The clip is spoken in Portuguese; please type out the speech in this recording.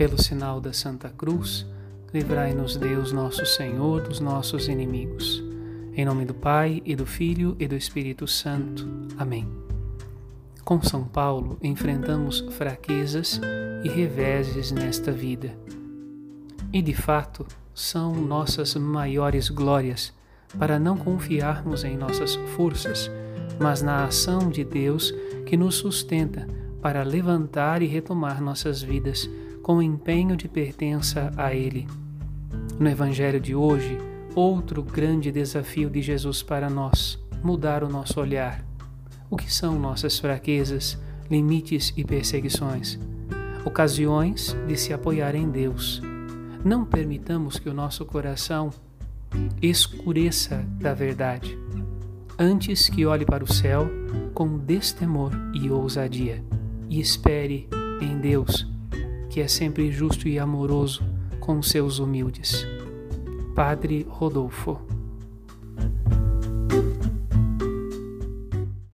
Pelo sinal da Santa Cruz, livrai-nos Deus nosso Senhor dos nossos inimigos. Em nome do Pai, e do Filho, e do Espírito Santo. Amém. Com São Paulo, enfrentamos fraquezas e reveses nesta vida. E de fato, são nossas maiores glórias para não confiarmos em nossas forças, mas na ação de Deus que nos sustenta para levantar e retomar nossas vidas com empenho de pertença a Ele. No Evangelho de hoje, outro grande desafio de Jesus para nós: mudar o nosso olhar. O que são nossas fraquezas, limites e perseguições? Ocasiões de se apoiar em Deus. Não permitamos que o nosso coração escureça da verdade, antes que olhe para o céu com destemor e ousadia e espere em Deus, que é sempre justo e amoroso com seus humildes. Padre Rodolfo.